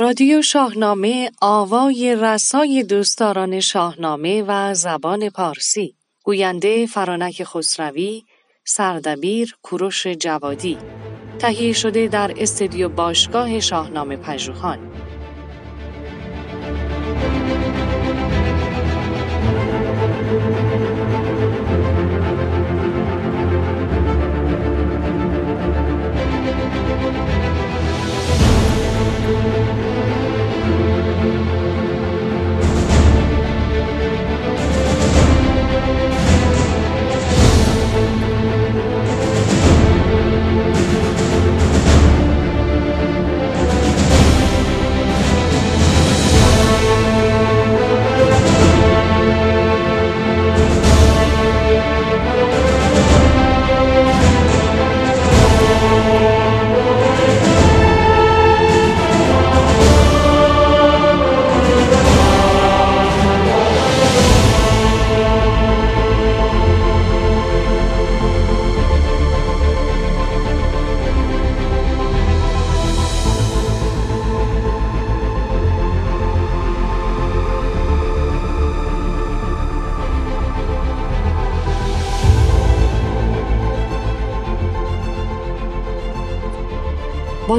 رادیو شاهنامه آوای رسای دوستداران شاهنامه و زبان پارسی. گوینده فرانک خسروی سردبیر کوروش جوادی. تهیه شده در استدیو باشگاه شاهنامه پژوهان.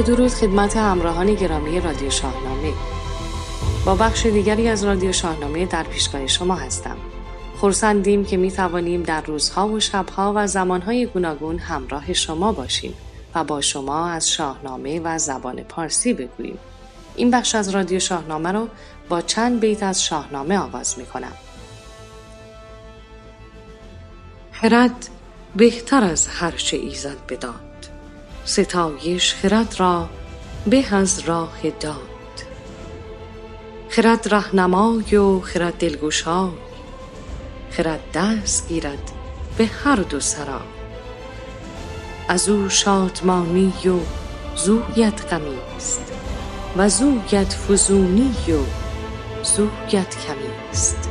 درود خدمت همراهان گرامی رادیو شاهنامه. با بخش دیگری از رادیو شاهنامه در پیشگاه شما هستم. خورسندیم که می توانیم در روزها و شبها و زمانهای گوناگون همراه شما باشیم و با شما از شاهنامه و زبان پارسی بگوییم. این بخش از رادیو شاهنامه رو با چند بیت از شاهنامه آغاز می کنم خرد بهتر از هر چه ایزد بدان. ستایش خرد را به از راه داد. خرد رهنمای و خرد دلگشای خرد دست گیرد به هر دو سرا از او شادمانی و زویت غمی است و زویت فزونی و زویت کمی است.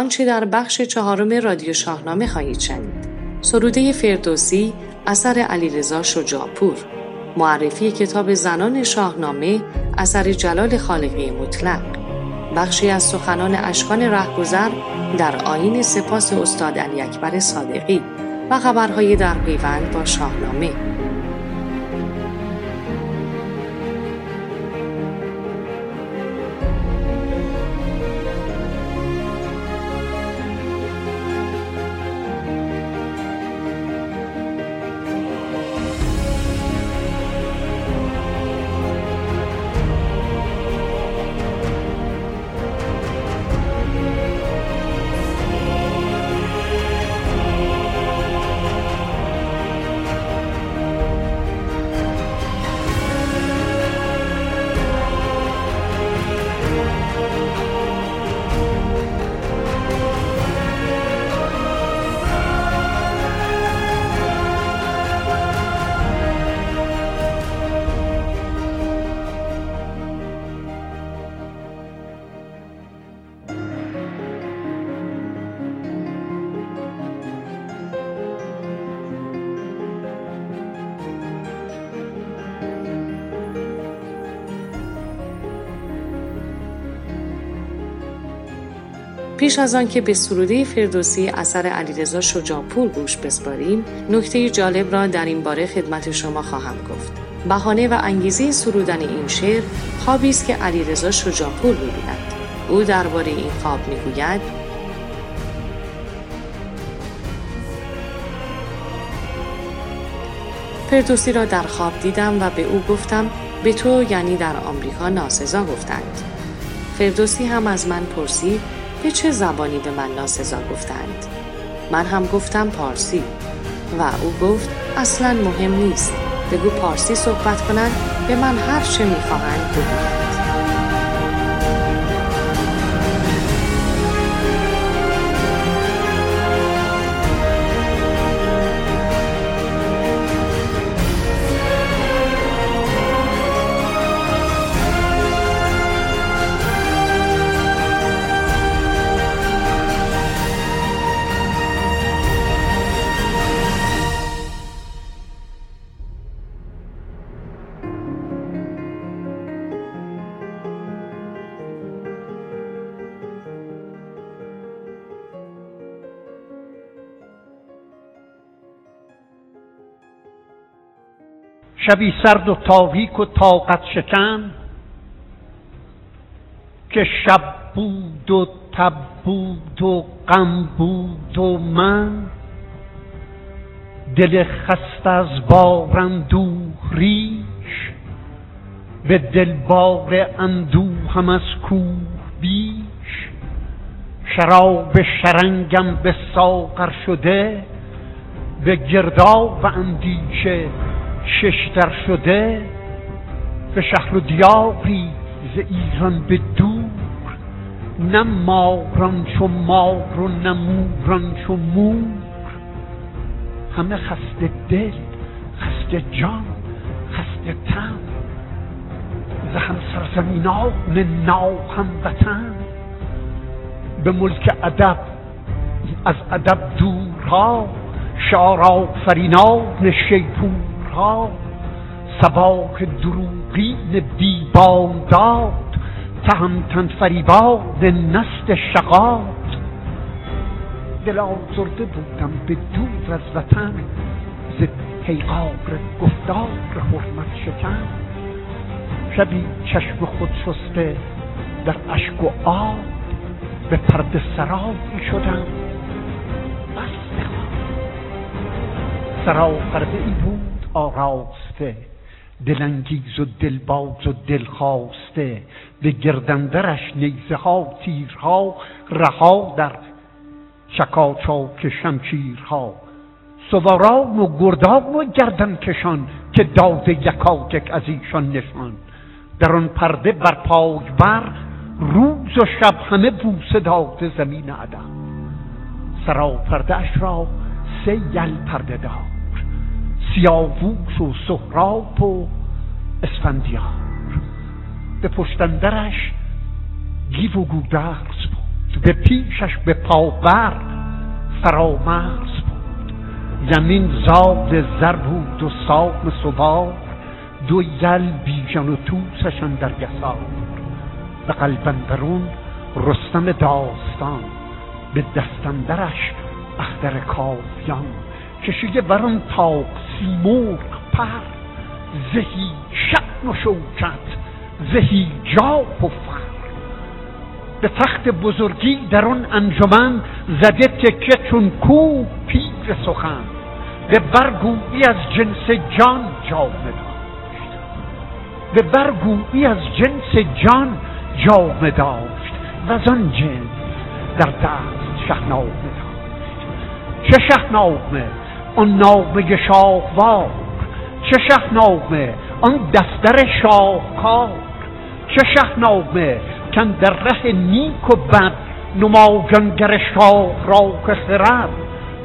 آنچه در بخش چهارم رادیو شاهنامه خواهید شنید. سروده فردوسی اثر علیرضا شجاعپور. معرفی کتاب زنان شاهنامه اثر جلال خالقی مطلق. بخشی از سخنان اشکان رهگذر در آین سپاس استاد علی اکبر صادقی و خبرهای در پیوند با شاهنامه. پیش از آن که به سروده فردوسی اثر علیرضا شجاعپور گوش بسپاریم نکته جالب را در این باره خدمت شما خواهم گفت. بهانه و انگیزه سرودن این شعر خوابی است که علیرضا شجاعپور می‌بیند. او درباره این خواب می‌گوید فردوسی را در خواب دیدم و به او گفتم به تو یعنی در آمریکا ناسزا گفتند. فردوسی هم از من پرسید به چه زبانی به من ناسزا گفتند؟ من هم گفتم پارسی و او گفت اصلا مهم نیست. بگو پارسی صحبت کنند به من هر چه می‌خواهند بگویند. شبی سرد و تاریک و طاقت شکن که شب بود و تب بود و غم بود و من دل خست از بار اندوه ریش به دل بار اندوه هم از کوه بیش شراب شرنگم به ساغر شده به گرداب و اندیشه ششتر شده به شهر و دیاری ز ایران به دور نه ماران چو مار و نه موران چو مور. همه خسته دل خسته جان خسته تن ز هم سرزمینان نا هم وطن. به ملک ادب از ادب دورها شعر آفرینان شیپورها سباک دروغین بیبان داد تهمتن فریباد نست شقاد دل آزرده بودم به دور از وطن ز پیغار گفتار حرمت شکن. شبی چشم خود شسته در اشک و آب به پرده سرایی شدم. بس سرا پرده ای بود آراسته دلانگیز و دلباز و دلخواسته به گردندرش نیزه ها تیرها رها در چکاچاک شمشیرها. سواران و گردان و گردن کشان که داده یکاتک از ایشان نشان. در آن پرده بر پای بر روز و شب همه بوسه داده زمین عدم سرا پرده اش را سه یل پرده دار سیاووش و سهراب و اسفندیار. به پشتندرش گیو و گودرز بود. به پیشش به پاور فرامرز بود. زمین زاد زر بود و سام سوار. دو یل بیژن و توسشان در گسار. به قلبندرون رستم داستان. به دستندرش اختر کاویان کشیده بران تاق سیمرغ پر زهی شعن و شوکت زهی جا و فر به تخت بزرگی در آن انجمن زده تکه چون کو پیر سخن. به برگویی از جنس جان جامه داشت به برگویی از جنس جان جامه داشت و از آن جنس در دست شهنامه داشت چه شهنامه؟ آن نامه شاهوار. چه شهنامه آن دفتر شاهکار. چه شهنامه کن در ره نیک و بد نماجانگر شاه را که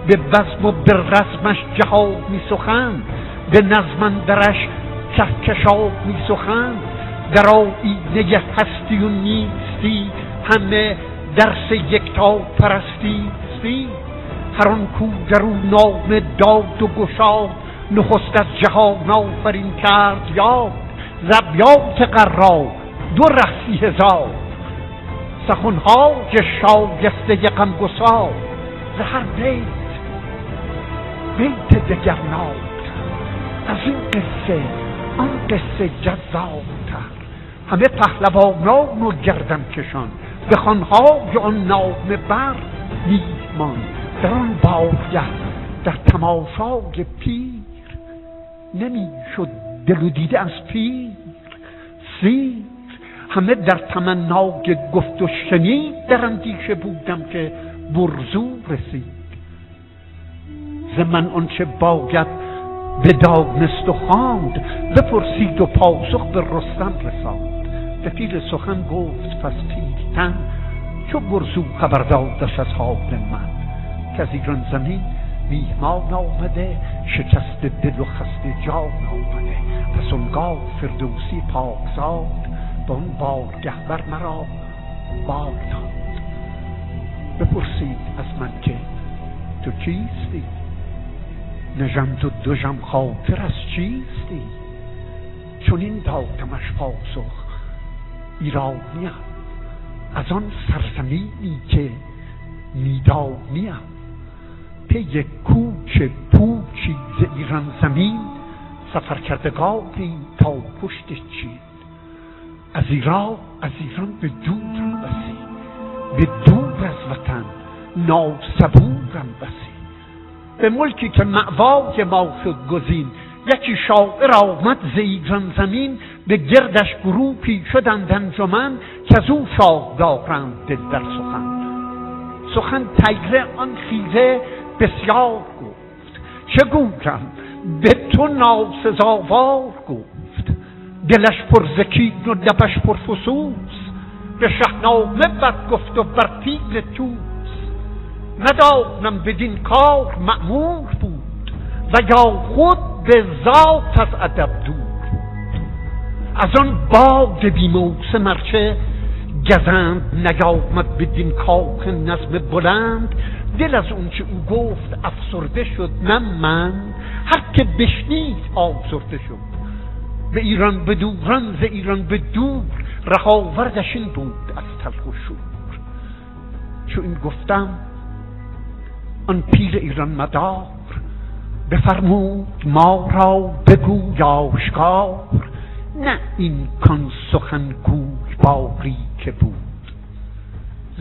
به بزم و به رسمش جهاد سخن به نظمندرش کهکشاد می سخن در آینه هستی و نیستی همه درس یکتا پرستی هر آن کو نام داد و گشاد نخست از جهان آفرین کرد یاد. زبیات قرار دو رسی هزار. سخنهای شایسته غمگسار ز هر بیت بیت دگر از این قصه آن قصه جذابتر همه پهلوانان و گردن کشان به خانهای آن نام بر میهمان. آن بارگه در تماشای پیر نمی‌شد دل و دیده از پیر. سیر همه در تمنای گفت و شنید در اندیشه بودم که برزو رسید. ز من آنچه باید به دانست و خواند بپرسید و پاسخ به رستم رساند. به پیر سخن گفت پس پیرتن چو برزو خبر دادش از حال من. که از ایران زمین میهمان آمده شکست دل و خسته جان آمده. پس اونگاه فردوسی پاکزاد به اون بارگه بر مرا بار داد بپرسید از من که تو کیستی نژم تو دوژم خاطر از چیستی؟ چون این دادمش پاسخ ایرانیم از آن سرزمینی که می‌دانیم. پی کوچ پوچی ز ایران زمین سفر کردگاری تا پشت چین. از ایران از ایران به دور بسی به دور از وطن ناسبورم بسی. به ملکی که معوای ما شد گزین یکی شاعر آمد ز ایران زمین به گردش گروپی شدند انجمن که از او شاه دارند دل در سخن. سخن تیره آن خیزه بسیار گفت چه گویم به تو ناسزاوار گفت دلش پر زکین و لبش پر فسوس به شهنامه بد گفت و بر تیل توس ندانم بدین کار معمور بود و یا خود به ذات از ادب دور از آن باد بی موسم ارچه گزند نیامد بدین کاخ نظم بلند دل از اونچه او گفت افسرده شد نه من. هر که بشنید آزرده شد. به ایران به دوران ز ایران به دور رهاوردش این بود از تلخ و شور. چو این گفتم آن پیر ایران مدار. بفرمود ما را بگوی آشکار نه این کان سخن گوی باری که بود.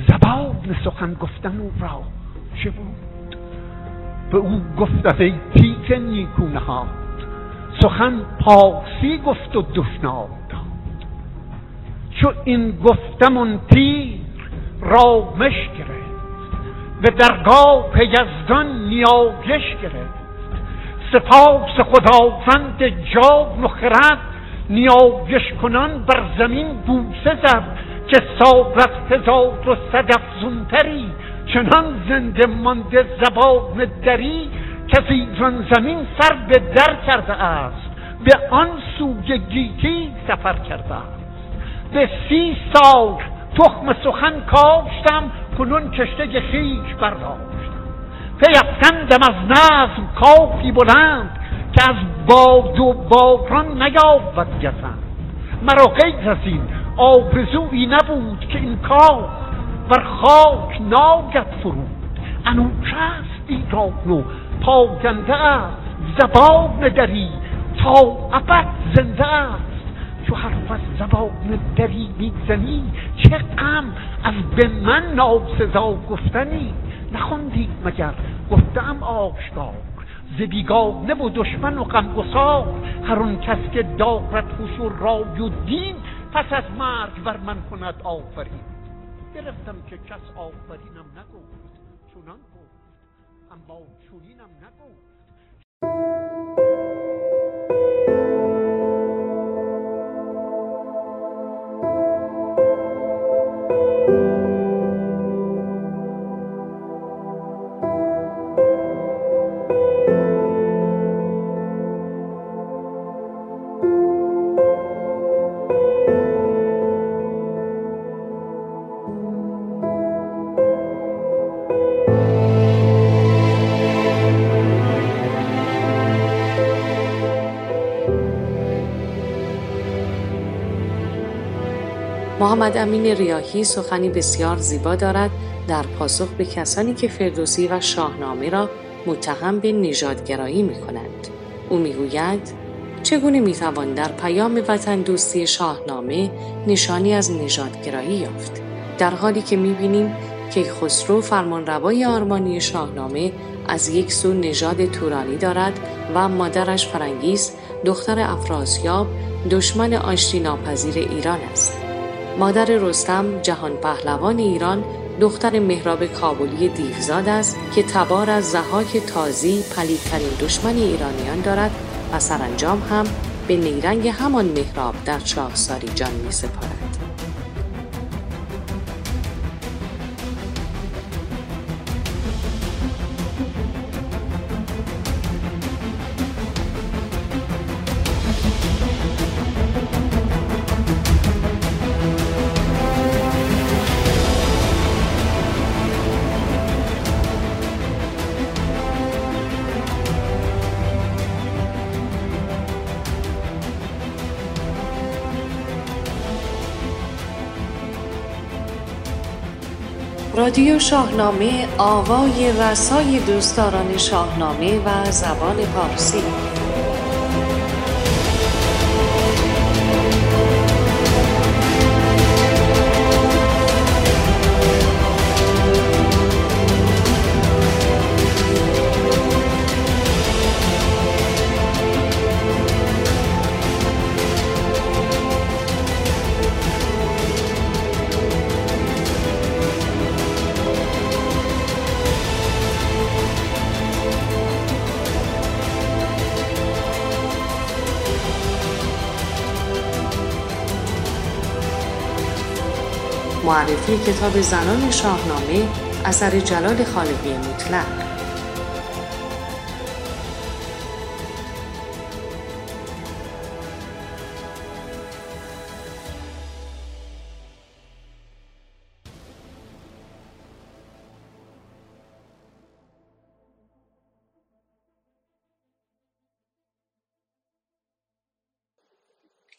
زبان سخن گفتن او را چه بود به او گفت ای تیک نیکو نهاد سخن پاسی گفت و دشنام داد چو این گفتم اون تیر رامش گرفت به درگاه یزدان نیایش گرفت. سپاس خداوند جان و خرد نیایش کنان بر زمین بوسه زد که صابت هزار و صد افزونتری چنان زنده مانده زبان دری که ایران زمین سر به در کرده است. به آن سوی گیتی سفر کرده است. به سی سال تخم سخن کاشتم کنون کشته خیش برداشتم. پیفتندم از نظم کافی بلند که از باد و باران نیابد گزند. مرا غیر از این نبود که این کار بر خاک ناگد فرود انوچه است ایران و پاینده است زبان دری تا ابد زنده است چو حرف از زبان دری می‌زنی چه غم از به من ناسزا گفتنی نخوندی مگر گفتم آشکار ز بیگانه و دشمن و غمگسار هر اون کس که دارد هوش و رای و پس از مرگ بر من کند آفرین گرفتم که کس آفرینم نگفت چونان گفت اما چونینم نگفت. محمد امین ریاهی سخنی بسیار زیبا دارد در پاسخ به کسانی که فردوسی و شاهنامه را متهم به نژادگرایی می کنند. او می‌گوید چگونه می‌توان در پیام وطن دوستی شاهنامه نشانی از نژادگرایی یافت در حالی که می‌بینیم که خسرو فرمانروای آرمانی شاهنامه از یک سو نژاد تورانی دارد و مادرش فرنگیس دختر افراسیاب دشمن آشتی ناپذیر ایران است مادر رستم جهان پهلوان ایران دختر مهراب کابلی دیوزاد است که تبار از زهاک تازی پلیدترین دشمن ایرانیان دارد و سرانجام هم به نیرنگ همان مهراب در شاهساری جان می سپارد. رادیو شاهنامه آوای رسای دوستداران شاهنامه و زبان پارسی. معرفی کتاب زنان شاهنامه اثر جلال خالقی مطلق.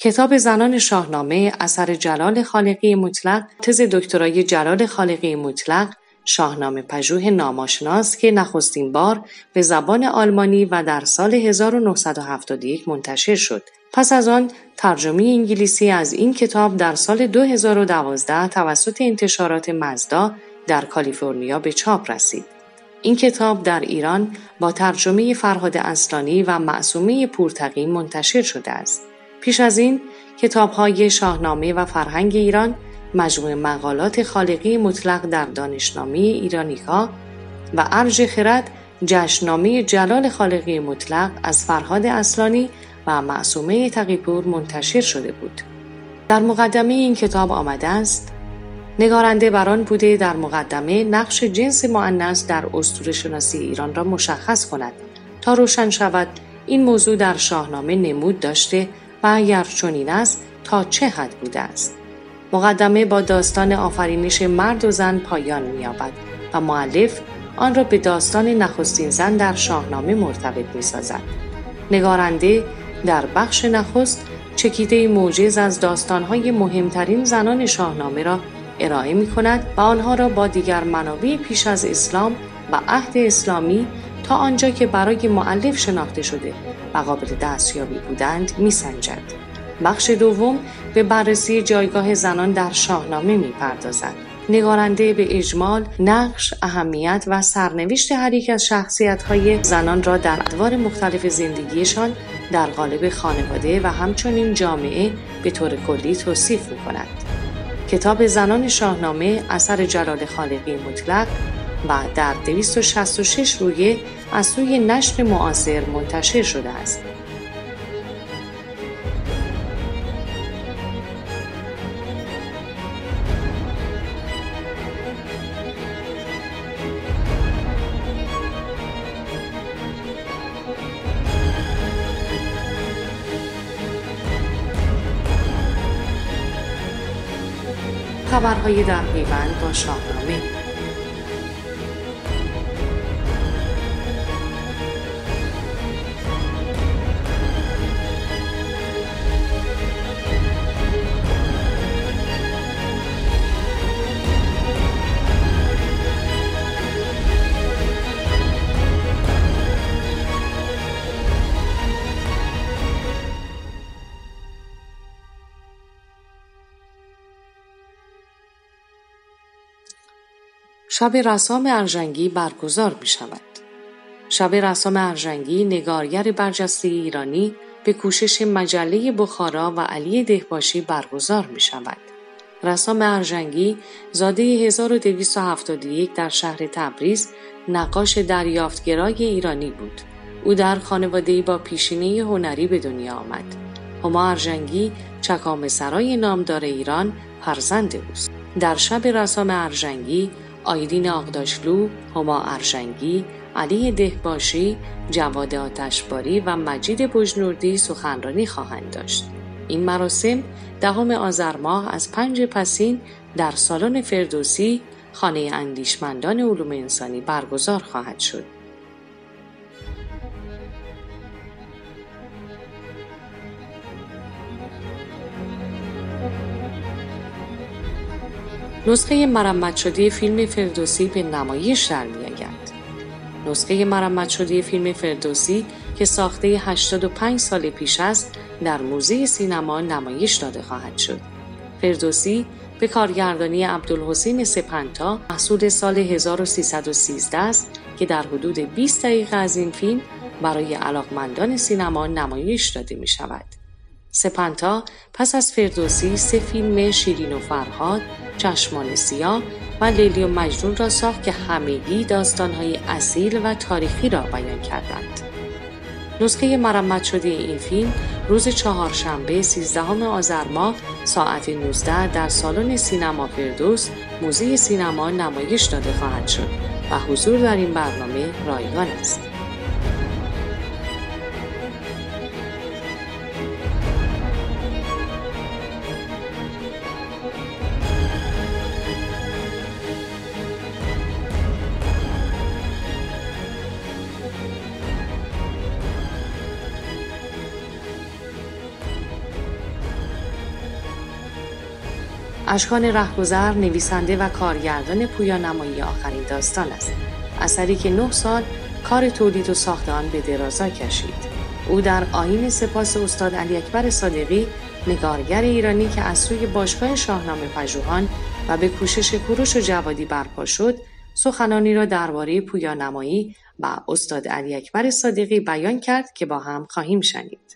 کتاب زنان شاهنامه اثر جلال خالقی مطلق تز دکترای جلال خالقی مطلق شاهنامه پژوه ناماشناس که نخستین بار به زبان آلمانی و در سال 1971 منتشر شد. پس از آن ترجمه انگلیسی از این کتاب در سال 2012 توسط انتشارات مزدا در کالیفرنیا به چاپ رسید. این کتاب در ایران با ترجمه فرهاد اصلانی و معصومه پورتقی منتشر شده است. پیش از این های شاهنامه و فرهنگ ایران مجموع مقالات خالقی مطلق در دانشنامه ایرانیکا و ارج خرد جشنامه جلال خالقی مطلق از فرهاد اصلانی و معصومه تقیپور منتشر شده بود. در مقدمه این کتاب آمده است نگارنده بران بوده در مقدمه نقش جنس معنس در اسطوره شناسی ایران را مشخص کند تا روشن شود این موضوع در شاهنامه نمود داشته اگر چنین است تا چه حد بوده است. مقدمه با داستان آفرینش مرد و زن پایان می‌یابد و معلف آن را به داستان نخستین زن در شاهنامه مرتبط می‌سازد. نگارنده در بخش نخست چکیده موجز از داستانهای مهمترین زنان شاهنامه را ارائه می کند و آنها را با دیگر منابع پیش از اسلام و عهد اسلامی تا آنجا که برای معلف شناخته شده و قابل دستیابی بودند میسنجد بخش دوم به بررسی جایگاه زنان در شاهنامه می‌پردازد نگارنده به اجمال نقش اهمیت و سرنوشت هر یک از های زنان را در ادوار مختلف زندگیشان در قالب خانواده و همچنین جامعه به طور کلی توصیف می کند. کتاب زنان شاهنامه اثر جلال خالقی مطلق و در 266 رویه از سوی نشر معاصر منتشر شده است. خبرهای در پیوند با شاهنامه شب رسام ارژنگی برگزار می شود. شب رسام ارژنگی نگارگر برجسته ایرانی به کوشش مجله بخارا و علی دهباشی برگزار می شود. رسام ارژنگی زاده 1271 در شهر تبریز نقاش دریافتگرای ایرانی بود. او در خانواده با پیشینه هنری به دنیا آمد. هما ارژنگی چکام سرای نامدار ایران فرزند اوست. در شب رسام ارژنگی آیدین آقداشلو، هما ارشنگی، علی دهباشی، جواد آتشباری و مجید بجنوردی سخنرانی خواهند داشت. این مراسم دهم آذر ماه از پنج پسین در سالن فردوسی خانه اندیشمندان علوم انسانی برگزار خواهد شد. نسخه مرمت شده فیلم فردوسی به نمایش در میآید. نسخه مرمت شده فیلم فردوسی که ساخته 85 سال پیش است در موزه سینما نمایش داده خواهد شد. فردوسی به کارگردانی عبدالحسین سپنتا محصول سال 1313 است که در حدود 20 دقیقه از این فیلم برای علاقمندان سینما نمایش داده می شود. سپنتا پس از فردوسی سه فیلم شیرین و فرهاد، چشمان سیاه و لیلی و مجنون را ساخت که همگی داستانهای اصیل و تاریخی را بیان کردند. نسخه مرمت شده این فیلم روز چهارشنبه 13 آذر ماه ساعت 19 در سالن سینما فردوس موزه سینما نمایش داده خواهد شد و حضور در این برنامه رایگان است. اشکان رهگذر نویسنده و کارگردان پویا نمایی آخرین داستان است اثری که نه سال کار تولید و ساخت آن به درازا کشید او در آین سپاس استاد علی اکبر صادقی نگارگر ایرانی که از سوی باشگاه شاهنامه پژوهان و به کوشش کوروش و جوادی برپا شد سخنانی را درباره پویا نمایی و استاد علی اکبر صادقی بیان کرد که با هم خواهیم شنید.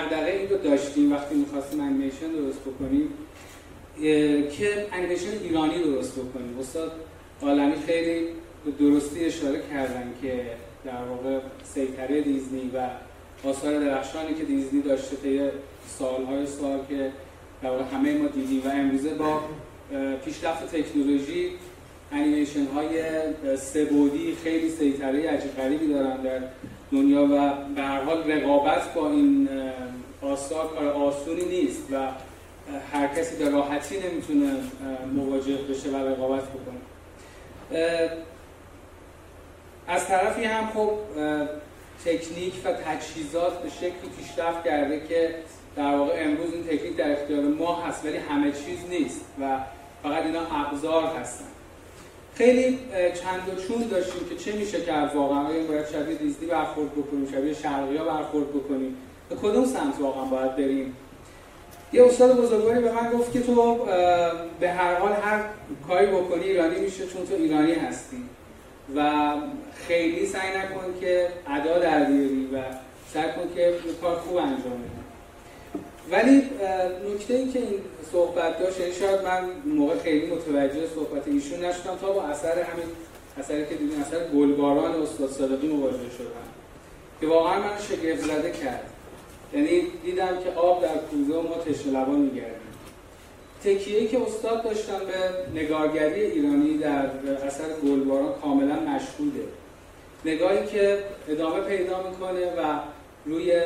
دغدغه این رو داشتیم وقتی می‌خواستیم انیمیشن درست بکنیم که انیمیشن ایرانی درست بکنیم. استاد عالمی خیلی درستی اشاره کردن که در واقع سیطره دیزنی و آثار درخشانی که دیزنی داشته طی سالهای سال که در واقع همه ما دیدیم و امروزه با پیشرفت تکنولوژی انیمیشن های سبودی خیلی سیطره عجیب غریبی دارن در دنیا و به هر حال رقابت با این آثار کار آسونی نیست و هر کسی به راحتی نمی‌تونه مواجه بشه و رقابت بکنه. از طرفی هم خب تکنیک و تجهیزات به شکلی پیشرفت کرده که در واقع امروز این تکنیک در اختیار ما هست ولی همه چیز نیست و فقط اینا ابزار هستن. خیلی چند و چون داشتیم که چه میشه کرد واقعا؟ باید شبیه دیزنی برخورد بکنیم شبیه شرقی ها برخورد بکنیم. به کدوم سمت واقعا باید بریم؟ یه استاد بزرگواری به من گفت که تو به هر حال هر کاری بکنی ایرانی میشه چون تو ایرانی هستی. و خیلی سعی نکن که ادا در بیاری و سعی کن که کار خوب انجام بدی. ولی نکته ای که این صحبت داشت یعنی شاید من موقع خیلی متوجه صحبت ایشون نشدم تا با اثر همین اثری که دیدیم اثر گلباران استاد صادقی مواجه شدم. که واقعا من شگفت زده کرد. یعنی دیدم که آب در کوزه و ما تشنه لبان میگردیم. تکیه‌ای که استاد داشتن به نگارگری ایرانی در اثر گلباران کاملا مشهوده. نگاهی که ادامه پیدا می‌کنه و روی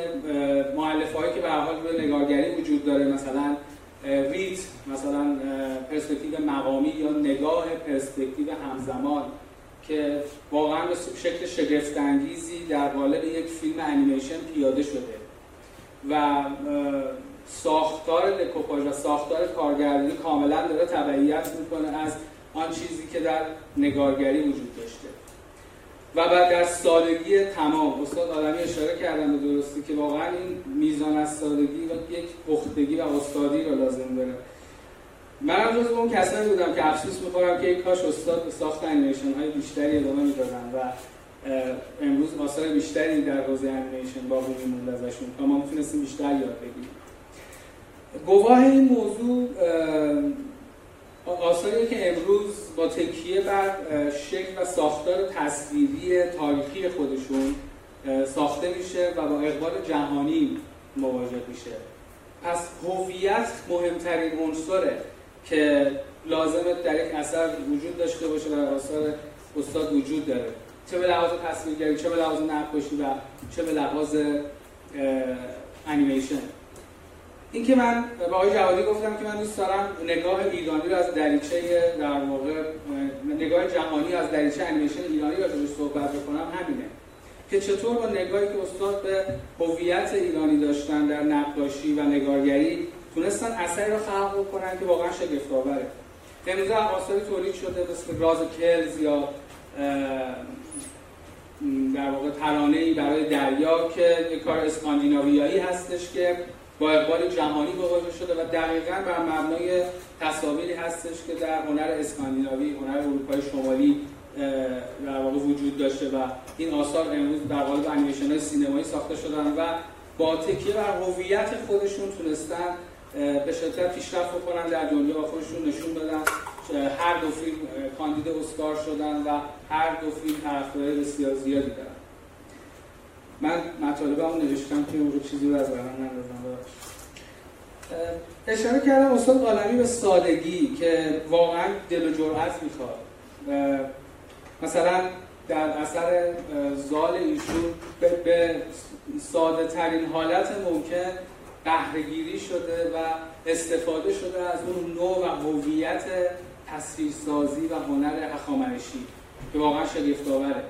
معلف هایی که به حال روی نگارگری وجود داره مثلا ریت مثلا پرسپکتیو مقامی یا نگاه پرسپکتیو همزمان که واقعا به شکل شگفت انگیزی در قالب یک فیلم انیمیشن پیاده شده. و ساختار دکوپاژ و ساختار کارگردانی کاملا داره تبعیت می‌کنه از آن چیزی که در نگارگری وجود داشته. و بعد در سادگی تمام استاد آدمی اشاره کردن به درستی که واقعا این میزان از سادگی و یک پختگی و استادی رو لازم داره. من جز اون کسانی بودم که افسوس می‌خورم که یک کاش استاد به ساخت انیمیشن های بیشتری ادامه می‌دادن و امروز آثار بیشتری در حوزه انیمیشن باقی میموند ازشون. تا ما می‌تونستیم بیشتر یاد بگیریم. گواه این موضوع آثاری که امروز با تکیه بر شکل و ساختار تصویری تاریخی خودشون ساخته میشه و با اقبال جهانی مواجه میشه. پس هویت مهمترین عنصره که لازمه در یک اثر وجود داشته باشه و در آثار استاد وجود داره. چه به لحاظ تصویرگری چه به لحاظ نقاشی و چه به لحاظ انیمیشن این که من به آقای جوادی گفتم که من دوست دارم نگاه ایرانی رو از دریچه در واقع نگاه جهانی از دریچه انیمیشن ایرانی راجعش صحبت بکنم همینه. که چطور با نگاهی که استاد به هویت ایرانی داشتن در نقاشی و نگارگری تونستن اثری رو خلق بکنن که واقعا شگفت آوره امروز آثاری تولید شده مثل راز کلز یا در واقع ترانه برای دریا که یک کار اسکاندیناویایی هستش که با اقبال جهانی مواجه شده و دقیقا بر مبنای تصاویری هستش که در هنر اسکاندیناوی هنر اروپای شمالی در واقع وجود داشته و این آثار امروز در قالب انیمیشن های سینمایی ساخته شدن و با تکیه بر هویت خودشون تونستن به شدت پیشرفت بکنن در دنیا و خودشون نشون بدن. هر دو فیلم کاندید اسکار شدن و هر دو فیلم طرفدارای بسیار زیادی دارن. من مطالبمو نوشتم که اون چیزی رو از برام نندازم اشاره کردم استاد قالمی به سادگی که واقعا دل و جرأت می‌خواد. مثلا در اثر زال ایشون به ساده ترین حالت ممکن بهرهگیری شده و استفاده شده از اون نوع و هویت تصویرسازی و هنر هخامنشی که واقعا شگفت آوره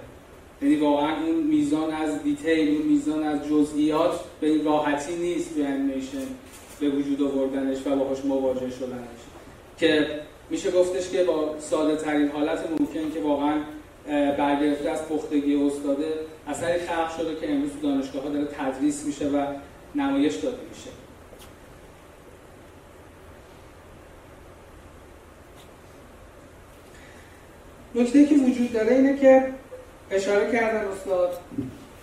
یعنی واقعا اون میزان از دیتیل اون میزان از جزئیات به این راحتی نیست به انیمیشن به وجود آوردنش و باهاش مواجه شدنش. که میشه گفتش که با ساده ترین حالت ممکن که واقعا برگرفته از پختگی استاده اثری خلق شده که امروز دانشگاه ها داره تدریس میشه و نمایش داده میشه. نکته که وجود داره اینه که اشاره کردن استاد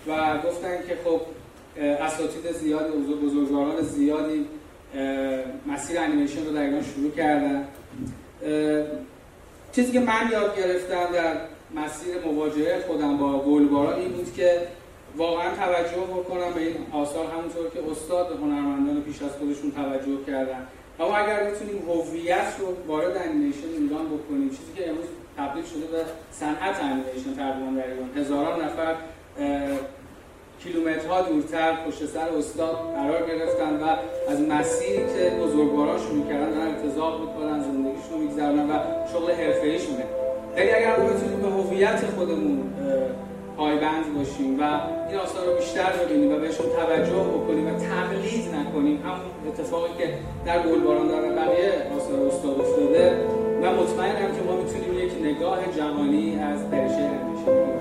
و گفتن که خب اساتید زیادی بزرگواران زیادی مسیر انیمیشن رو در شروع کردن. چیزی که من یاد گرفتم در مسیر مواجهه خودم با گلباران این بود که واقعا توجه بکنم به این آثار همونطور که استاد هنرمندان پیش از خودشون توجه کردن. اما اگر بتونیم هویت رو وارد انیمیشن ایران بکنیم چیزی که امروز تبدیل شده به صنعت انیمیشن تقریبا در ایران. هزاران نفر کیلومترها دورتر پشت سر استاد قرار گرفتن و از مسیری که بزرگواراشون می‌کردن دارن انتظار می‌کنن زندگیشون میگذرونن و شغل حرفه‌ایشونه. یعنی اگر ما بتونیم به هویت خودمون پایبند باشیم و این آثار رو بیشتر ببینیم و بهشون توجه بکنیم و تقلید نکنیم همون اتفاقی که در گلباران در بقیه آثار استاد افتاده و مطمئنم که ما می‌تونیم یک نگاه جهانی از پرشه انیمیشن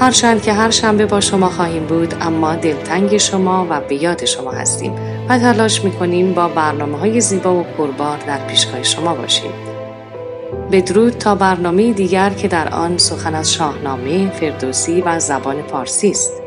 هرچند که هر شنبه با شما خواهیم بود اما دلتنگ شما و به یاد شما هستیم و تلاش می‌کنیم با برنامه های زیبا و پربار در پیشگاه شما باشیم. بدرود تا برنامه دیگر که در آن سخن از شاهنامه، فردوسی و زبان پارسی است.